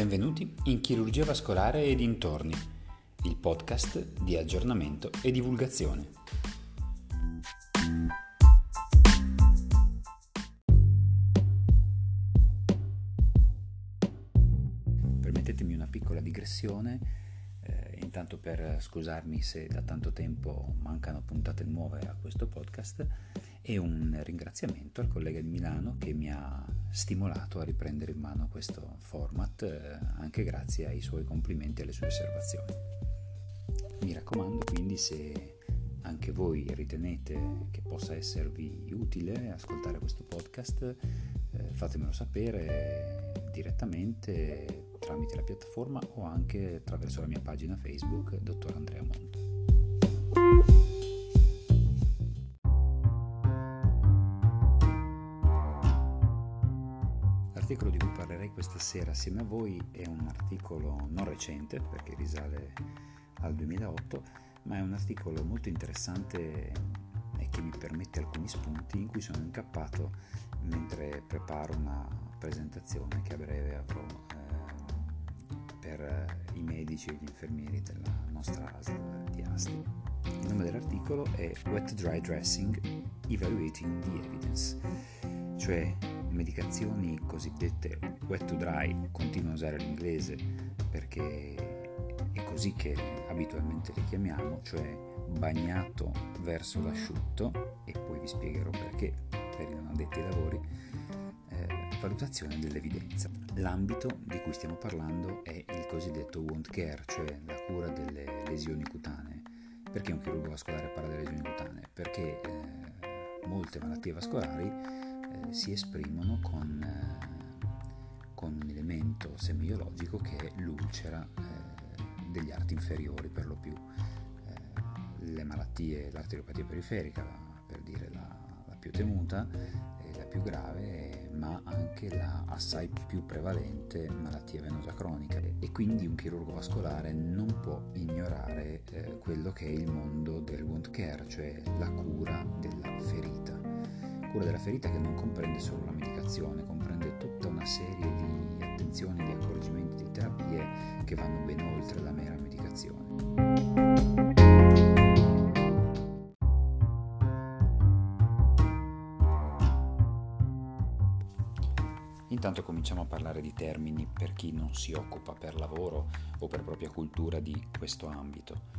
Benvenuti in Chirurgia Vascolare e dintorni, il podcast di aggiornamento e divulgazione. Permettetemi una piccola digressione, eh, intanto per scusarmi se da tanto tempo mancano puntate nuove a questo podcast e un ringraziamento al collega di Milano che mi ha stimolato a riprendere in mano questo format eh, anche grazie ai suoi complimenti e alle sue osservazioni. Mi raccomando quindi se anche voi ritenete che possa esservi utile ascoltare questo podcast, eh, fatemelo sapere direttamente tramite la piattaforma o anche attraverso la mia pagina Facebook, Dottor Andrea Monto. L'articolo di cui parlerei questa sera assieme a voi è un articolo non recente perché risale al 2008, ma è un articolo molto interessante e che mi permette alcuni spunti in cui sono incappato mentre preparo una presentazione che a breve avrò eh, per i medici e gli infermieri della nostra ASL di Asti. Il nome dell'articolo è Wet Dry Dressing Evaluating the Evidence, cioè medicazioni cosiddette wet to dry, continuo a usare l'inglese perché è così che abitualmente le chiamiamo, cioè bagnato verso l'asciutto, e poi vi spiegherò perché per i non addetti ai lavori, eh, valutazione dell'evidenza. L'ambito di cui stiamo parlando è il cosiddetto wound care, cioè la cura delle lesioni cutanee. Perché un chirurgo vascolare parla delle lesioni cutanee? Perché eh, molte malattie vascolari eh, si esprimono con, eh, con, un elemento semiologico che è l'ulcera eh, degli arti inferiori per lo più. Eh, le malattie, l'arteriopatia periferica, per dire la, la più temuta, la più grave, ma anche la assai più prevalente malattia venosa cronica e quindi un chirurgo vascolare non può ignorare eh, quello che è il mondo del wound care, cioè la cura della ferita cura della ferita che non comprende solo la medicazione, comprende tutta una serie di attenzioni, di accorgimenti, di terapie che vanno ben oltre la mera medicazione. Intanto cominciamo a parlare di termini per chi non si occupa per lavoro o per propria cultura di questo ambito.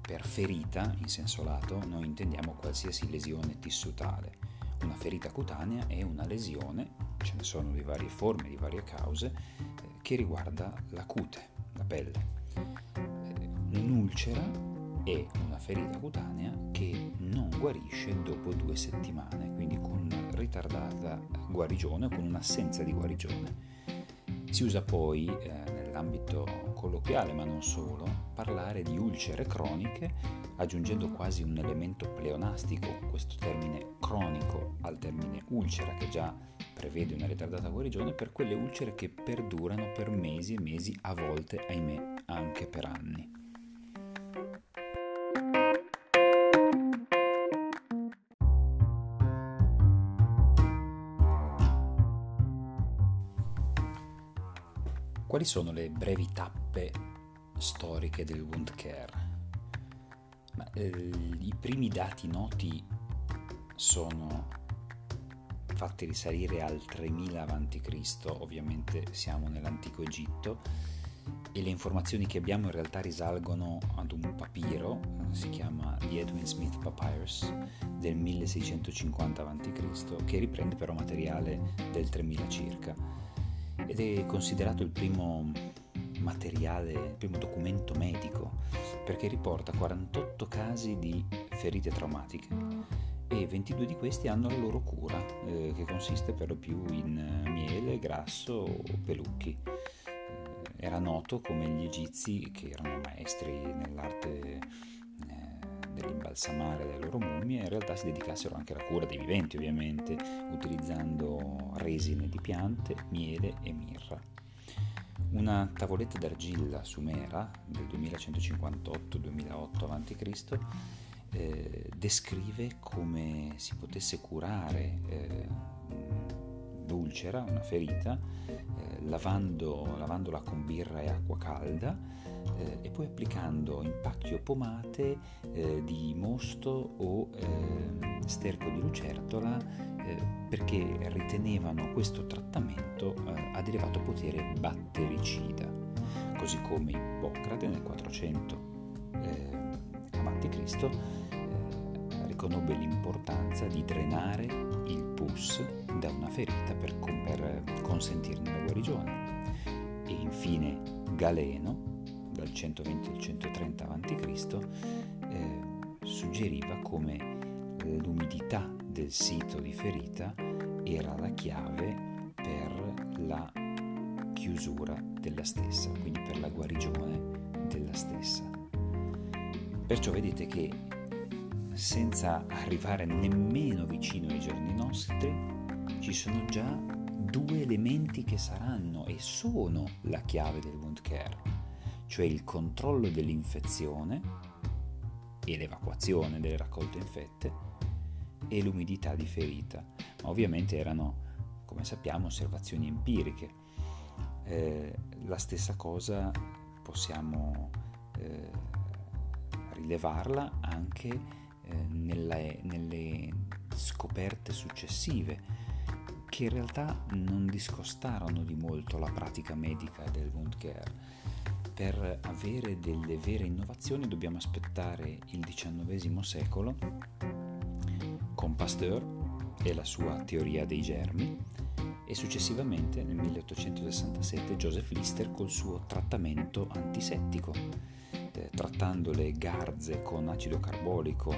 Per ferita, in senso lato, noi intendiamo qualsiasi lesione tissutale, una ferita cutanea è una lesione, ce ne sono di varie forme, di varie cause, eh, che riguarda la cute, la pelle. Eh, un'ulcera è una ferita cutanea che non guarisce dopo due settimane, quindi con ritardata guarigione o con un'assenza di guarigione. Si usa poi eh, nell'ambito colloquiale, ma non solo, parlare di ulcere croniche aggiungendo quasi un elemento pleonastico, questo termine cronico al termine ulcera che già prevede una ritardata guarigione per quelle ulcere che perdurano per mesi e mesi, a volte, ahimè, anche per anni. Quali sono le brevi tappe storiche del wound care? Ma, eh, I primi dati noti sono fatti risalire al 3000 a.C., ovviamente siamo nell'antico Egitto, e le informazioni che abbiamo in realtà risalgono ad un papiro, si chiama The Edwin Smith Papyrus del 1650 a.C., che riprende però materiale del 3000 circa ed è considerato il primo materiale, il primo documento medico, perché riporta 48 casi di ferite traumatiche e 22 di questi hanno la loro cura, eh, che consiste per lo più in miele, grasso o pelucchi. Eh, era noto come gli egizi, che erano maestri nell'arte eh, dell'imbalsamare le loro mummie, in realtà si dedicassero anche alla cura dei viventi, ovviamente, utilizzando resine di piante, miele e mirra. Una tavoletta d'argilla sumera del 2158-2008 a.C. Eh, descrive come si potesse curare eh, l'ulcera, una ferita, eh, lavando, lavandola con birra e acqua calda eh, e poi applicando impacchi o pomate eh, di mosto o eh, sterco di lucertola eh, perché ritenevano questo trattamento eh, ad elevato potere battericida, così come Ippocrate nel 400 a.C. riconobbe l'importanza di drenare il pus da una ferita per, per consentirne la guarigione. E infine Galeno dal 120 al 130 a.C., eh, suggeriva come l'umidità del sito di ferita era la chiave per la chiusura della stessa, quindi per la guarigione della stessa. Perciò vedete che senza arrivare nemmeno vicino ai giorni nostri, ci sono già due elementi che saranno e sono la chiave del wound care cioè il controllo dell'infezione e l'evacuazione delle raccolte infette e l'umidità di ferita. Ma ovviamente erano, come sappiamo, osservazioni empiriche. Eh, la stessa cosa possiamo eh, rilevarla anche eh, nelle, nelle scoperte successive che in realtà non discostarono di molto la pratica medica del wound care. Per avere delle vere innovazioni dobbiamo aspettare il XIX secolo con Pasteur e la sua teoria dei germi e successivamente nel 1867 Joseph Lister col suo trattamento antisettico, eh, trattando le garze con acido carbolico,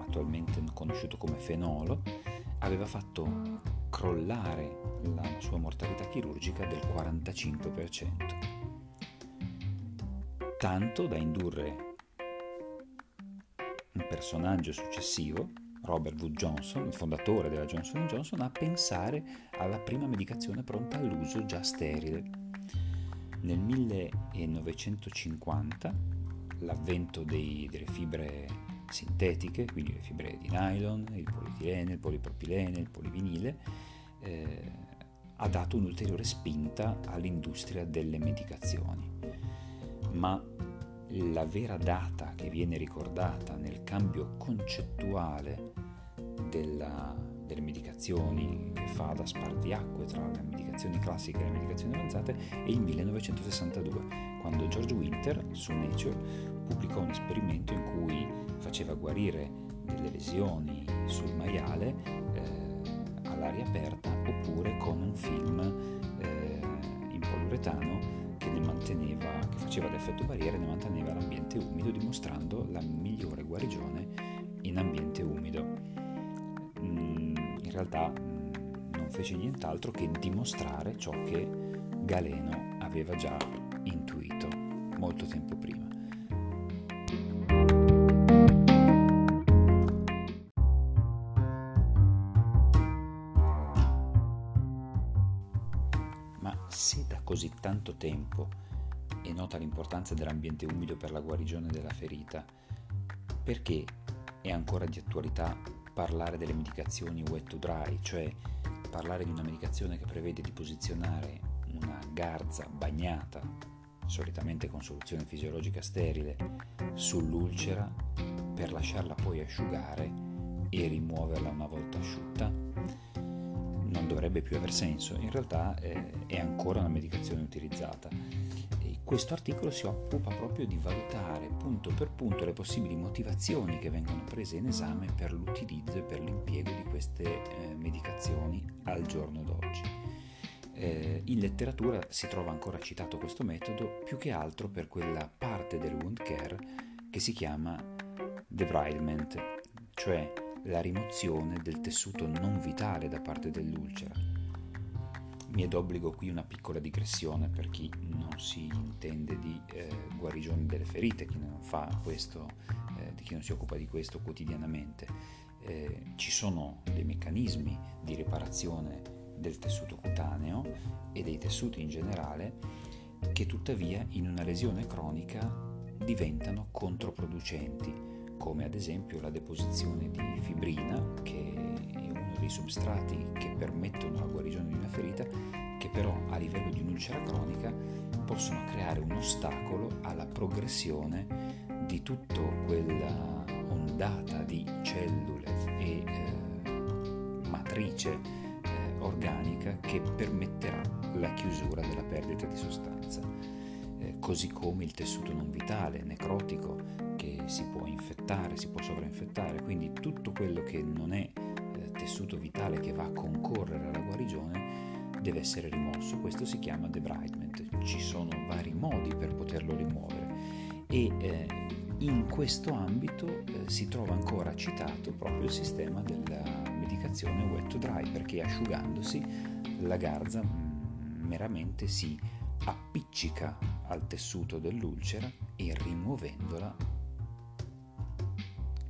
attualmente conosciuto come fenolo, aveva fatto crollare la sua mortalità chirurgica del 45% tanto da indurre un personaggio successivo, Robert Wood Johnson, il fondatore della Johnson Johnson, a pensare alla prima medicazione pronta all'uso già sterile. Nel 1950 l'avvento dei, delle fibre sintetiche, quindi le fibre di nylon, il polietilene, il polipropilene, il polivinile, eh, ha dato un'ulteriore spinta all'industria delle medicazioni. Ma la vera data che viene ricordata nel cambio concettuale della, delle medicazioni che fa da spartiacque tra le medicazioni classiche e le medicazioni avanzate è il 1962, quando George Winter su Nature pubblicò un esperimento in cui faceva guarire delle lesioni sul maiale eh, all'aria aperta oppure con un film eh, in poliuretano che ne manteneva, che faceva l'effetto barriera e ne manteneva l'ambiente umido, dimostrando la migliore guarigione in ambiente umido. Mm, in realtà mm, non fece nient'altro che dimostrare ciò che Galeno aveva già intuito molto tempo prima. Così tanto tempo e nota l'importanza dell'ambiente umido per la guarigione della ferita, perché è ancora di attualità parlare delle medicazioni wet to dry, cioè parlare di una medicazione che prevede di posizionare una garza bagnata, solitamente con soluzione fisiologica sterile, sull'ulcera per lasciarla poi asciugare e rimuoverla una volta asciutta? Non dovrebbe più aver senso, in realtà eh, è ancora una medicazione utilizzata. E questo articolo si occupa proprio di valutare punto per punto le possibili motivazioni che vengono prese in esame per l'utilizzo e per l'impiego di queste eh, medicazioni al giorno d'oggi. Eh, in letteratura si trova ancora citato questo metodo più che altro per quella parte del wound care che si chiama debridement, cioè la rimozione del tessuto non vitale da parte dell'ulcera. Mi è d'obbligo qui una piccola digressione per chi non si intende di eh, guarigione delle ferite, chi non fa questo, eh, di chi non si occupa di questo quotidianamente. Eh, ci sono dei meccanismi di riparazione del tessuto cutaneo e dei tessuti in generale che tuttavia in una lesione cronica diventano controproducenti come ad esempio la deposizione di fibrina, che è uno dei substrati che permettono la guarigione di una ferita, che però a livello di un'ulcera cronica possono creare un ostacolo alla progressione di tutta quella ondata di cellule e eh, matrice eh, organica che permetterà la chiusura della perdita di sostanza, eh, così come il tessuto non vitale, necrotico, che si può infettare, si può sovrainfettare, quindi tutto quello che non è eh, tessuto vitale che va a concorrere alla guarigione deve essere rimosso. Questo si chiama debridement. Ci sono vari modi per poterlo rimuovere e eh, in questo ambito eh, si trova ancora citato proprio il sistema della medicazione wet to dry perché asciugandosi la garza mh, meramente si appiccica al tessuto dell'ulcera e rimuovendola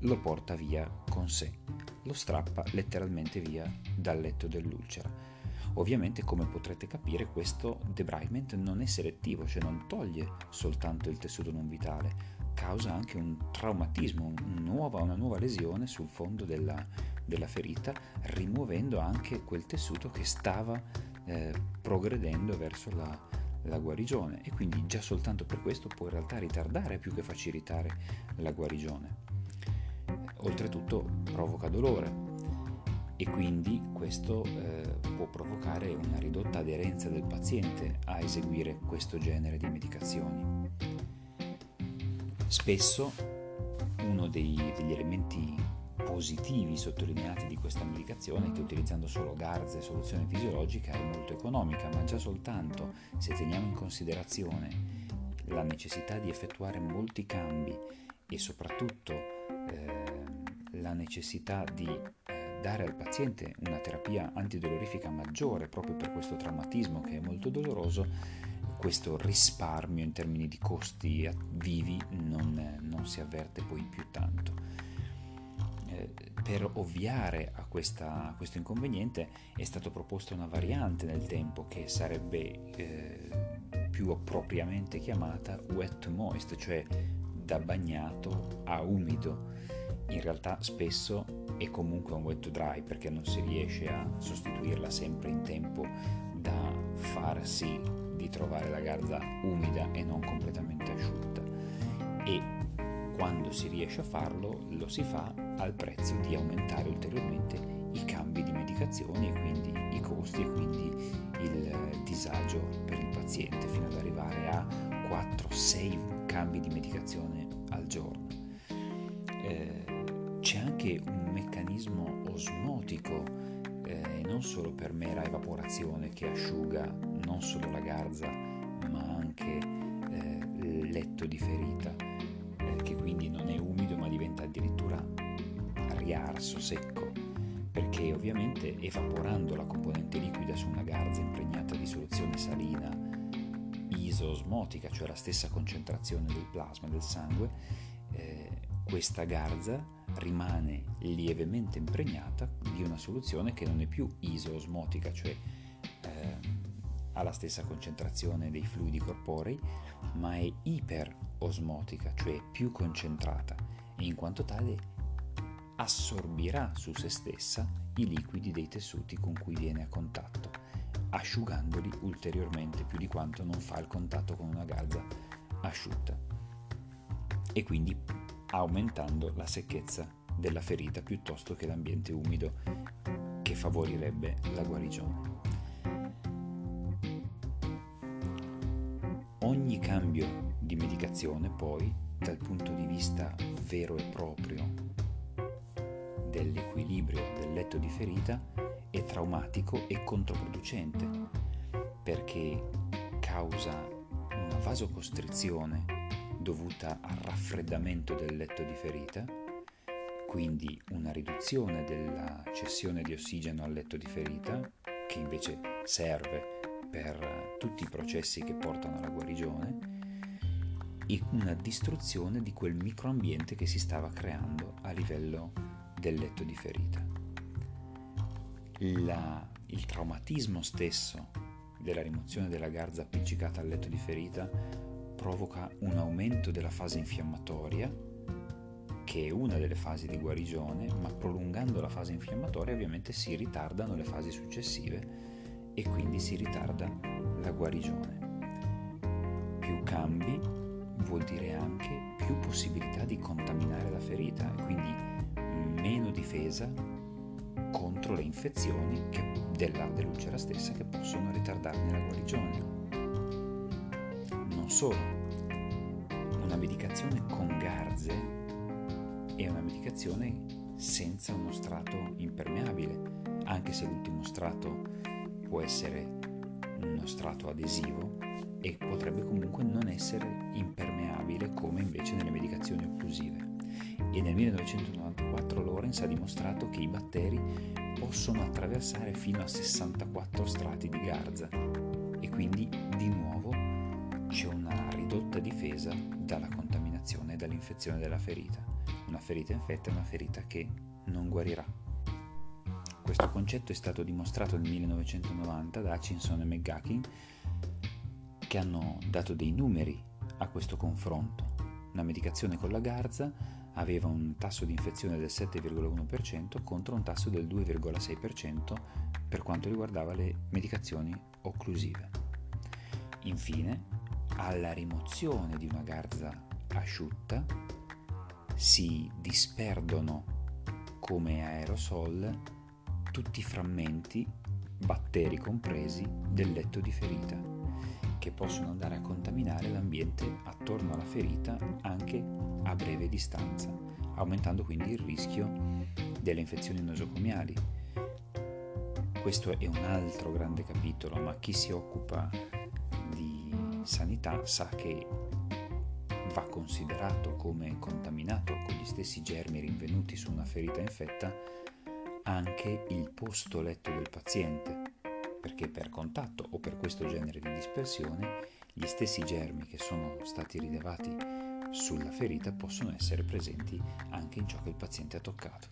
lo porta via con sé, lo strappa letteralmente via dal letto dell'ulcera. Ovviamente, come potrete capire, questo debridement non è selettivo, cioè non toglie soltanto il tessuto non vitale, causa anche un traumatismo, un nuova, una nuova lesione sul fondo della, della, ferita, rimuovendo anche quel tessuto che stava eh, progredendo verso la, la guarigione e quindi già soltanto per questo può in realtà ritardare più che facilitare la guarigione oltretutto provoca dolore e quindi questo eh, può provocare una ridotta aderenza del paziente a eseguire questo genere di medicazioni. Spesso uno dei, degli elementi positivi sottolineati di questa medicazione è che utilizzando solo garze e soluzione fisiologica è molto economica, ma già soltanto se teniamo in considerazione la necessità di effettuare molti cambi e soprattutto eh, la necessità di eh, dare al paziente una terapia antidolorifica maggiore proprio per questo traumatismo che è molto doloroso, questo risparmio in termini di costi vivi non, non si avverte poi più tanto. Eh, per ovviare a, questa, a, questo inconveniente è stata proposta una variante nel tempo che sarebbe eh, più appropriatamente chiamata wet moist, cioè da bagnato a umido in realtà spesso è comunque un wet to dry perché non si riesce a sostituirla sempre in tempo da far sì di trovare la garza umida e non completamente asciutta e quando si riesce a farlo lo si fa al prezzo di aumentare ulteriormente i cambi di medicazioni e quindi i costi e quindi il disagio per il paziente fino ad arrivare a 4-6 cambi di medicazione al giorno. Eh, anche un meccanismo osmotico, eh, non solo per mera evaporazione che asciuga non solo la garza, ma anche eh, il letto di ferita, eh, che quindi non è umido ma diventa addirittura riarso, secco, perché ovviamente evaporando la componente liquida su una garza impregnata di soluzione salina isoosmotica, cioè la stessa concentrazione del plasma del sangue, eh, questa garza rimane lievemente impregnata di una soluzione che non è più isoosmotica, cioè eh, ha la stessa concentrazione dei fluidi corporei, ma è iperosmotica, cioè più concentrata e in quanto tale assorbirà su se stessa i liquidi dei tessuti con cui viene a contatto, asciugandoli ulteriormente più di quanto non fa il contatto con una garza asciutta. E quindi aumentando la secchezza della ferita piuttosto che l'ambiente umido che favorirebbe la guarigione. Ogni cambio di medicazione poi dal punto di vista vero e proprio dell'equilibrio del letto di ferita è traumatico e controproducente perché causa una vasocostrizione dovuta al raffreddamento del letto di ferita, quindi una riduzione della cessione di ossigeno al letto di ferita, che invece serve per tutti i processi che portano alla guarigione, e una distruzione di quel microambiente che si stava creando a livello del letto di ferita. La, il traumatismo stesso della rimozione della garza appiccicata al letto di ferita provoca un aumento della fase infiammatoria che è una delle fasi di guarigione, ma prolungando la fase infiammatoria ovviamente si ritardano le fasi successive e quindi si ritarda la guarigione. Più cambi vuol dire anche più possibilità di contaminare la ferita quindi meno difesa contro le infezioni che, della, dell'ulcera stessa che possono ritardarne la guarigione. Non solo, una medicazione con garze è una medicazione senza uno strato impermeabile, anche se l'ultimo strato può essere uno strato adesivo e potrebbe comunque non essere impermeabile come invece nelle medicazioni occlusive. E nel 1994 Lorenz ha dimostrato che i batteri possono attraversare fino a 64 strati di garza e quindi di nuovo una ridotta difesa dalla contaminazione e dall'infezione della ferita. Una ferita infetta è una ferita che non guarirà. Questo concetto è stato dimostrato nel 1990 da Hutchinson e McGuckin che hanno dato dei numeri a questo confronto. Una medicazione con la garza aveva un tasso di infezione del 7,1% contro un tasso del 2,6% per quanto riguardava le medicazioni occlusive. Infine, alla rimozione di una garza asciutta si disperdono come aerosol tutti i frammenti, batteri compresi, del letto di ferita, che possono andare a contaminare l'ambiente attorno alla ferita anche a breve distanza, aumentando quindi il rischio delle infezioni nosocomiali. Questo è un altro grande capitolo, ma chi si occupa sanità sa che va considerato come contaminato con gli stessi germi rinvenuti su una ferita infetta anche il posto letto del paziente, perché per contatto o per questo genere di dispersione gli stessi germi che sono stati rilevati sulla ferita possono essere presenti anche in ciò che il paziente ha toccato.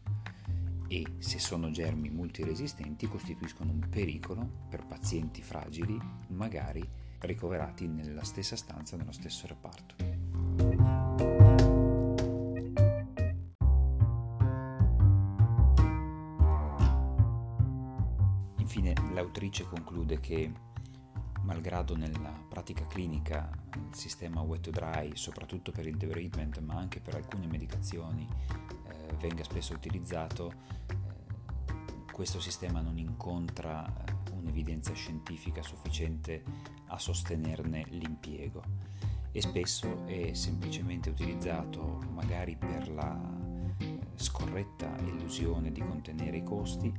E se sono germi multiresistenti costituiscono un pericolo per pazienti fragili, magari ricoverati nella stessa stanza, nello stesso reparto. Infine l'autrice conclude che, malgrado nella pratica clinica il sistema wet to dry, soprattutto per il debridement, ma anche per alcune medicazioni, eh, venga spesso utilizzato, questo sistema non incontra eh, un'evidenza scientifica sufficiente a sostenerne l'impiego. E spesso è semplicemente utilizzato magari per la scorretta illusione di contenere i costi,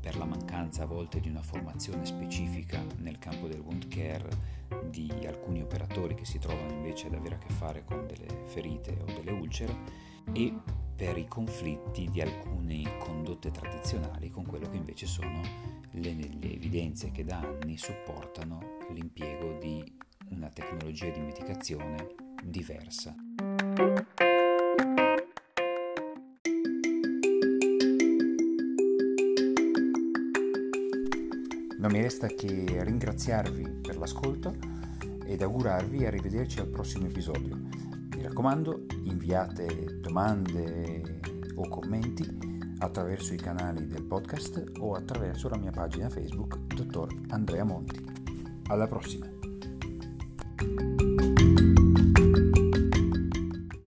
per la mancanza a volte di una formazione specifica nel campo del wound care di alcuni operatori che si trovano invece ad avere a che fare con delle ferite o delle ulcere e per i conflitti di alcune condotte tradizionali con quello che invece sono le, le evidenze che da anni supportano l'impiego di una tecnologia di mitigazione diversa. Non mi resta che ringraziarvi per l'ascolto ed augurarvi a rivederci al prossimo episodio. Mi raccomando, inviate domande o commenti attraverso i canali del podcast o attraverso la mia pagina Facebook, dottor Andrea Monti. Alla prossima!